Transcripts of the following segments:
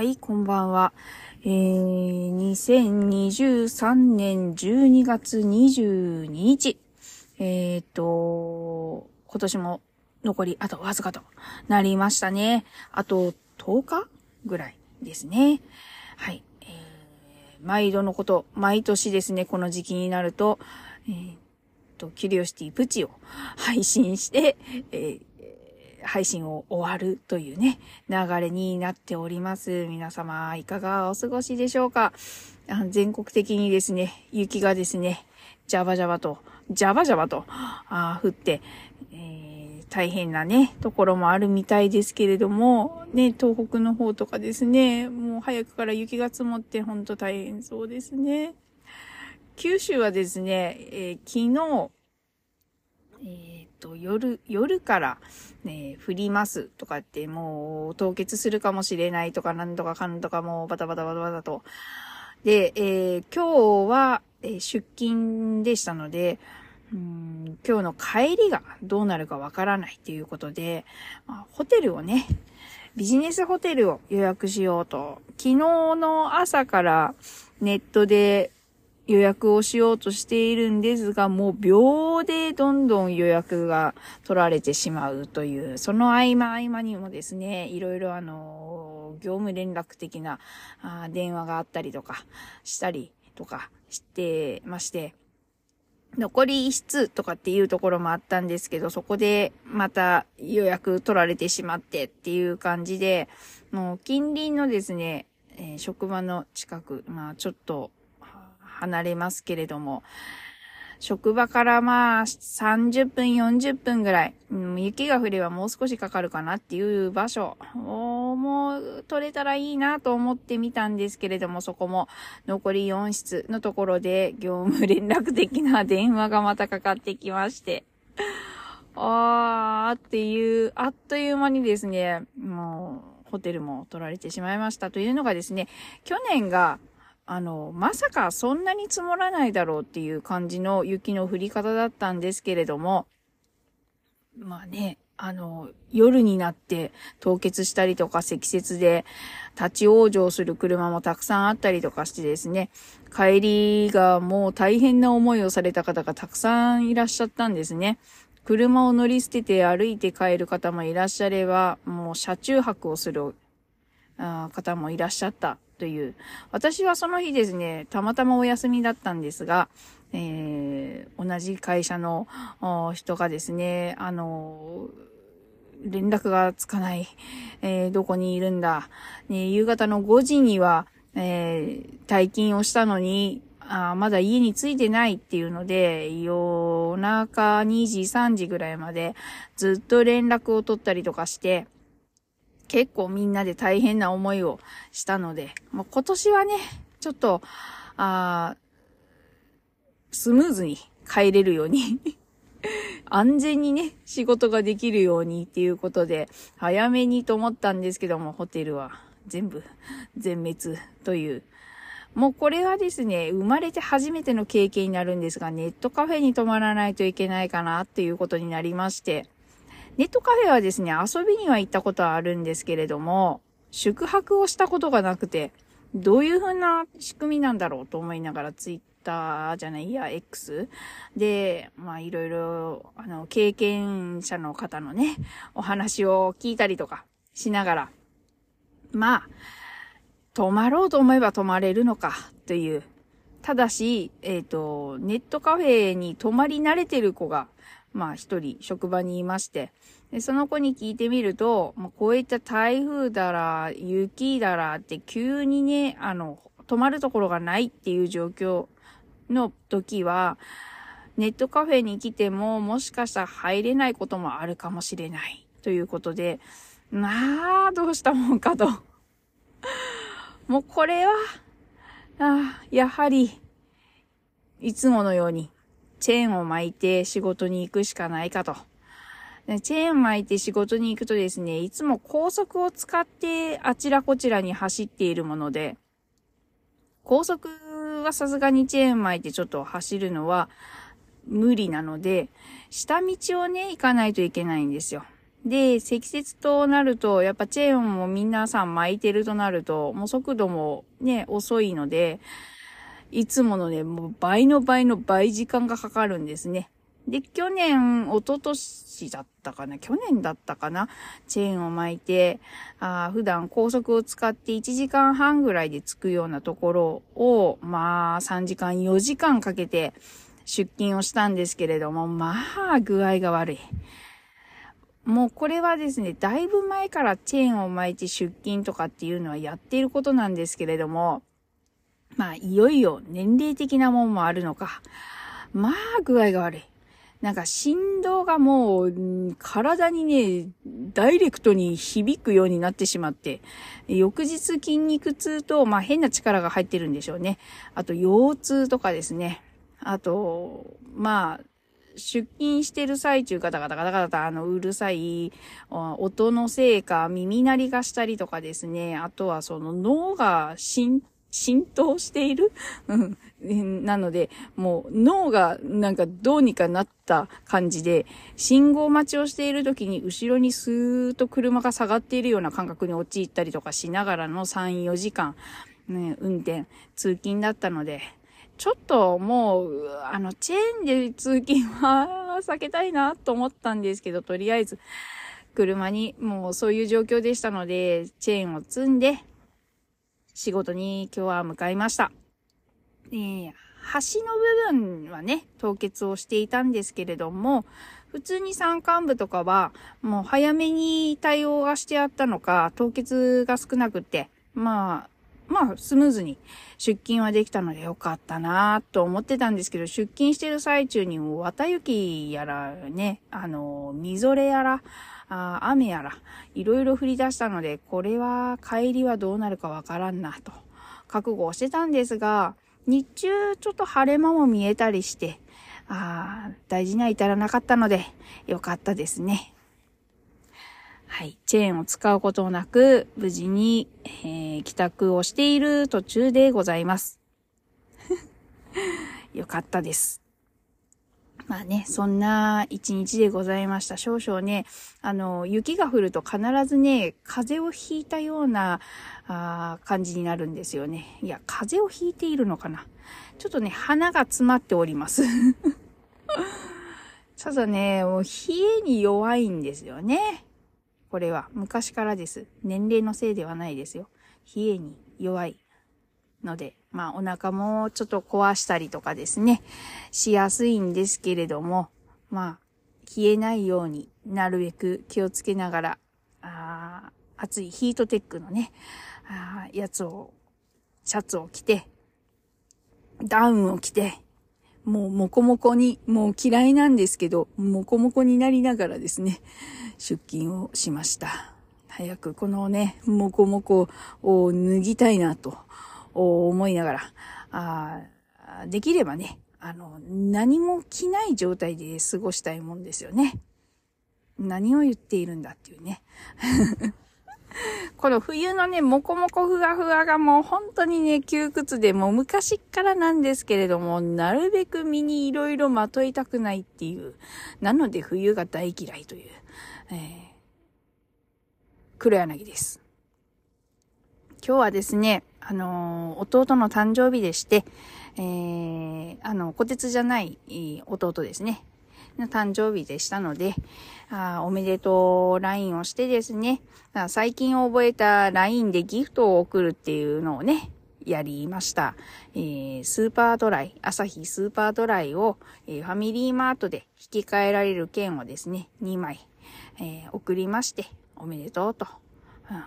はい、こんばんは。えー、2023年12月22日。えーと、今年も残りあとわずかとなりましたね。あと10日ぐらいですね。はい。えー、毎度のこと、毎年ですね、この時期になると、えーと、キュリオシティプチを配信して、えー配信を終わるというね、流れになっております。皆様、いかがお過ごしでしょうか？全国的にですね、雪がですね、ジャバジャバと、ジャバジャバと、あ降って、えー、大変なね、ところもあるみたいですけれども、ね、東北の方とかですね、もう早くから雪が積もってほんと大変そうですね。九州はですね、えー、昨日、えっ、ー、と、夜、夜から、ね、降りますとかって、もう凍結するかもしれないとか、なんとかかんとかもうバタバタバタバタと。で、えー、今日は、え出勤でしたので、うん今日の帰りがどうなるかわからないということで、まあ、ホテルをね、ビジネスホテルを予約しようと、昨日の朝からネットで予約をしようとしているんですが、もう秒でどんどん予約が取られてしまうという、その合間合間にもですね、いろいろあの、業務連絡的なあ電話があったりとかしたりとかしてまして、残り1室とかっていうところもあったんですけど、そこでまた予約取られてしまってっていう感じで、もう近隣のですね、えー、職場の近く、まあちょっと離れますけれども、職場からまあ30分、40分ぐらい、う、雪が降ればもう少しかかるかなっていう場所をもう取れたらいいなと思ってみたんですけれども、そこも。残り4室のところで業務連絡的な電話がまたかかってきまして、あーっていう、あっという間にですね、もうホテルも取られてしまいましたというのがですね、去年があの、まさかそんなに積もらないだろうっていう感じの雪の降り方だったんですけれども、まあね、あの、夜になって凍結したりとか積雪で立ち往生する車もたくさんあったりとかしてですね、帰りがもう大変な思いをされた方がたくさんいらっしゃったんですね。車を乗り捨てて歩いて帰る方もいらっしゃれば、もう車中泊をする方もいらっしゃったという。私はその日ですね、たまたまお休みだったんですが、えー、同じ会社の人がですね、あの、連絡がつかない。えー、どこにいるんだ。ね、夕方の5時には、えー、退勤をしたのに、あまだ家に着いてないっていうので、夜中2時、3時ぐらいまでずっと連絡を取ったりとかして、結構みんなで大変な思いをしたので、もう今年はね、ちょっと、あスムーズに帰れるように 安全にね、仕事ができるようにっていうことで、早めにと思ったんですけども、ホテルは全部全滅という。もうこれはですね、生まれて初めての経験になるんですが、ネットカフェに泊まらないといけないかなっていうことになりまして、ネットカフェはですね、遊びには行ったことはあるんですけれども、宿泊をしたことがなくて、どういう風な仕組みなんだろうと思いながらツイッターじゃないや、X で、まあいろいろ、あの、経験者の方のね、お話を聞いたりとかしながら、まあ、泊まろうと思えば泊まれるのかという。ただし、えっ、ー、と、ネットカフェに泊まり慣れてる子がまあ一人職場にいまして、でその子に聞いてみると、まあ、こういった台風だら、雪だらって急にね、あの、泊まるところがないっていう状況の時は、ネットカフェに来てももしかしたら入れないこともあるかもしれないということで、まあ、どうしたもんかと。もうこれは、ああやはり、いつものようにチェーンを巻いて仕事に行くしかないかと。チェーン巻いて仕事に行くとですね、いつも高速を使ってあちらこちらに走っているもので、高速はさすがにチェーン巻いてちょっと走るのは無理なので、下道をね、行かないといけないんですよ。で、積雪となると、やっぱチェーンも皆さん巻いてるとなると、もう速度もね、遅いので、いつものね、もう倍の倍の倍時間がかかるんですね。で、去年、一昨年だったかな去年だったかなチェーンを巻いて、あ普段高速を使って1時間半ぐらいで着くようなところを、まあ、3時間、4時間かけて出勤をしたんですけれども、まあ、具合が悪い。もうこれはですね、だいぶ前からチェーンを巻いて出勤とかっていうのはやっていることなんですけれども、まあ、いよいよ年齢的なもんもあるのか。まあ、具合が悪い。なんか振動がもう、体にね、ダイレクトに響くようになってしまって、翌日筋肉痛と、まあ変な力が入ってるんでしょうね。あと腰痛とかですね。あと、まあ、出勤してる最中ガタガタガタガタあのうるさい音のせいか耳鳴りがしたりとかですね。あとはその脳が浸浸透している？うん。なので、もう脳がなんかどうにかなった感じで、信号待ちをしている時に後ろにスーッと車が下がっているような感覚に陥ったりとかしながらの3、4時間、ね、運転、通勤だったので、ちょっともう、あの、チェーンで通勤は避けたいなと思ったんですけど、とりあえず、車にもうそういう状況でしたので、チェーンを積んで、仕事に今日は向かいました。えー、橋の部分はね、凍結をしていたんですけれども、普通に山間部とかは、もう早めに対応がしてあったのか、凍結が少なくて、まあ、まあ、スムーズに出勤はできたのでよかったなと思ってたんですけど、出勤してる最中にも、綿雪やらね、あの、みぞれやら、あ雨やら、いろいろ降り出したので、これは帰りはどうなるかわからんなと、覚悟をしてたんですが、日中ちょっと晴れ間も見えたりして、あ大事には至らなかったので、よかったですね。はい。チェーンを使うことなく、無事に、えー、帰宅をしている途中でございます。よかったです。まあね、そんな一日でございました。少々ね、あの、雪が降ると必ずね、風邪をひいたようなあ感じになるんですよね。いや、風邪をひいているのかな。ちょっとね、鼻が詰まっております。ただね、もう冷えに弱いんですよね。これは昔からです。年齢のせいではないですよ。冷えに弱いので、まあお腹もちょっと壊したりとかですね、しやすいんですけれども、まあ冷えないようになるべく気をつけながら、あ暑いヒートテックのね、あやつを、シャツを着て、ダウンを着て、もうモコモコに、もう嫌いなんですけど、モコモコになりながらですね、出勤をしました。早くこのね、もこもこを脱ぎたいなと思いながら、あできればね、あの、何も着ない状態で過ごしたいもんですよね。何を言っているんだっていうね。この冬のね、もこもこふわふわがもう本当にね、窮屈で、もう昔からなんですけれども、なるべく身に色々まといたくないっていう。なので冬が大嫌いという。えー、黒柳です。今日はですね、あのー、弟の誕生日でして、えー、あの、小鉄じゃない弟ですね。の誕生日でしたので、あおめでとう LINE をしてですね、最近覚えた LINE でギフトを送るっていうのをね、やりました。えー、スーパードライ、朝日スーパードライを、えー、ファミリーマートで引き換えられる券をですね、2枚えー、送りまして、おめでとうと。うん、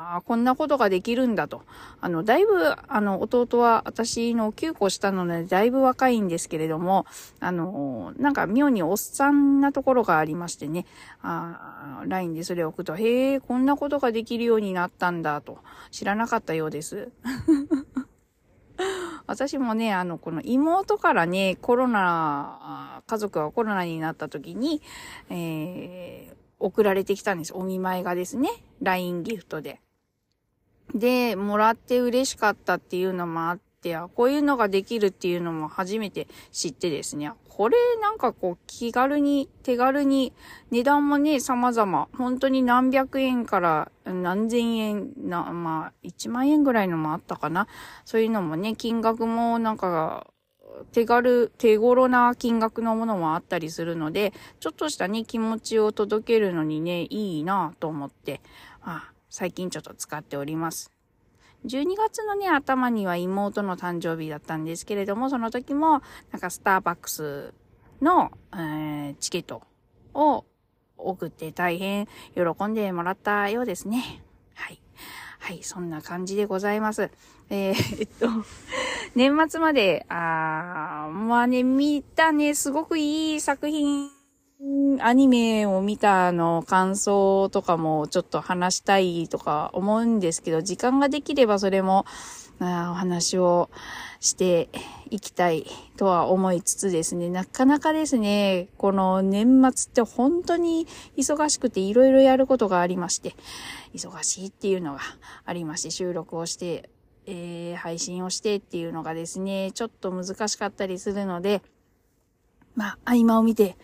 あ、こんなことができるんだと。あの、だいぶ、あの、弟は私の9個したので、だいぶ若いんですけれども、あの、なんか妙におっさんなところがありましてね、ああ LINE でそれを送ると、へえ、こんなことができるようになったんだと、知らなかったようです。私もね、あの、この妹からね、コロナ、家族がコロナになった時に、えー、送られてきたんです。お見舞いがですね、LINE ギフトで。で、もらって嬉しかったっていうのもあって、あ、こういうのができるっていうのも初めて知ってですね、これなんかこう気軽に、手軽に、値段もね、様々、本当に何百円から何千円な、まあ、1万円ぐらいのもあったかな。そういうのもね、金額もなんか、手軽、手頃な金額のものもあったりするので、ちょっとしたね、気持ちを届けるのにね、いいなと思って、あ最近ちょっと使っております。12月のね、頭には妹の誕生日だったんですけれども、その時も、なんかスターバックスの、えー、チケットを送って大変喜んでもらったようですね。はい。はい、そんな感じでございます。えー、っと、年末まで、あー、まあね、見たね、すごくいい作品、アニメを見たの感想とかもちょっと話したいとか思うんですけど、時間ができればそれも、お話をしていきたいとは思いつつですね、なかなかですね、この年末って本当に忙しくていろいろやることがありまして、忙しいっていうのがありまして、収録をして、えー、配信をしてっていうのがですね、ちょっと難しかったりするので、まあ、合間を見て、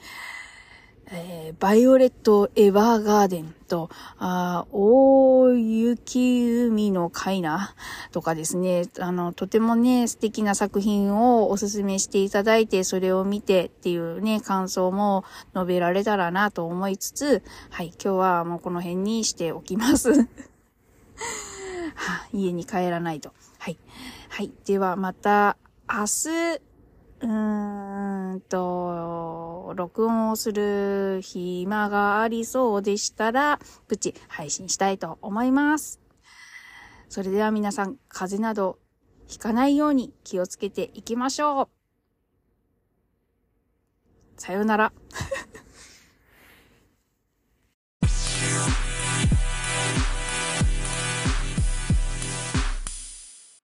えー、バイオレット・エヴァーガーデンと、あ大雪海のカイナとかですね、あの、とてもね、素敵な作品をおすすめしていただいて、それを見てっていうね、感想も述べられたらなと思いつつ、はい、今日はもうこの辺にしておきます。は家に帰らないと。はい。はい。ではまた、明日、うーんと、録音をする暇がありそうでしたら、プチ配信したいと思います。それでは皆さん、風邪などひかないように気をつけていきましょう。さようなら。